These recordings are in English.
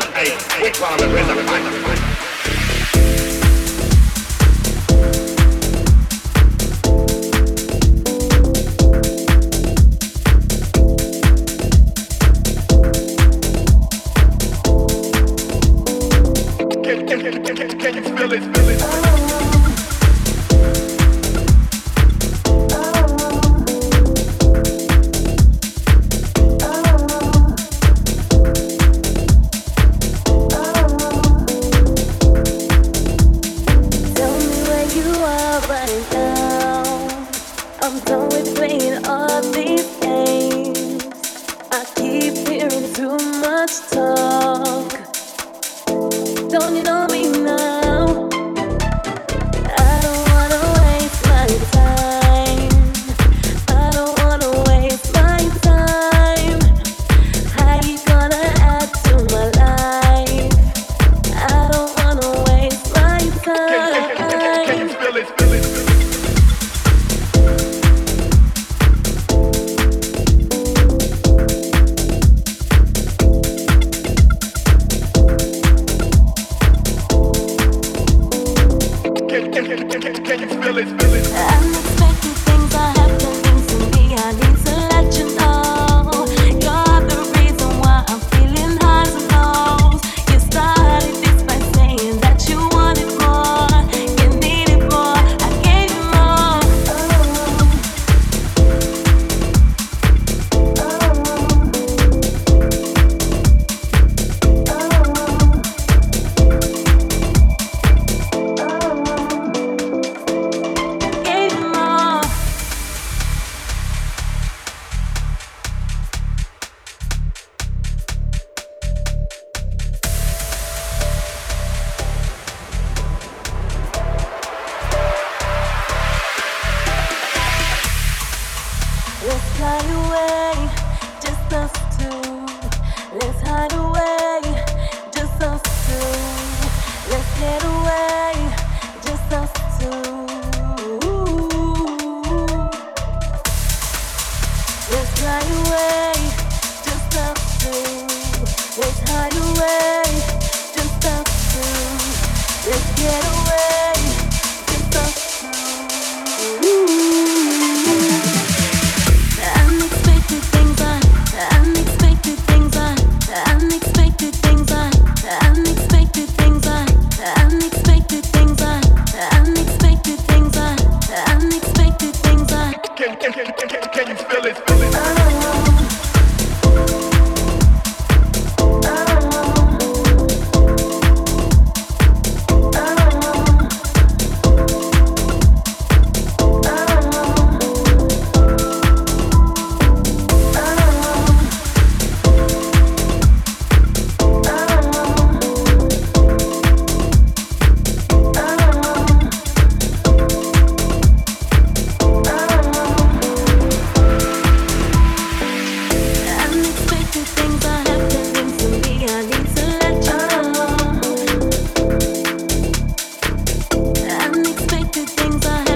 Hey, hey, hey one? things I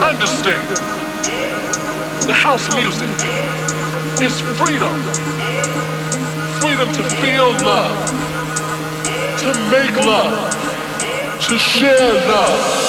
Understand, the house music is freedom. Freedom to feel love, to make love, to share love.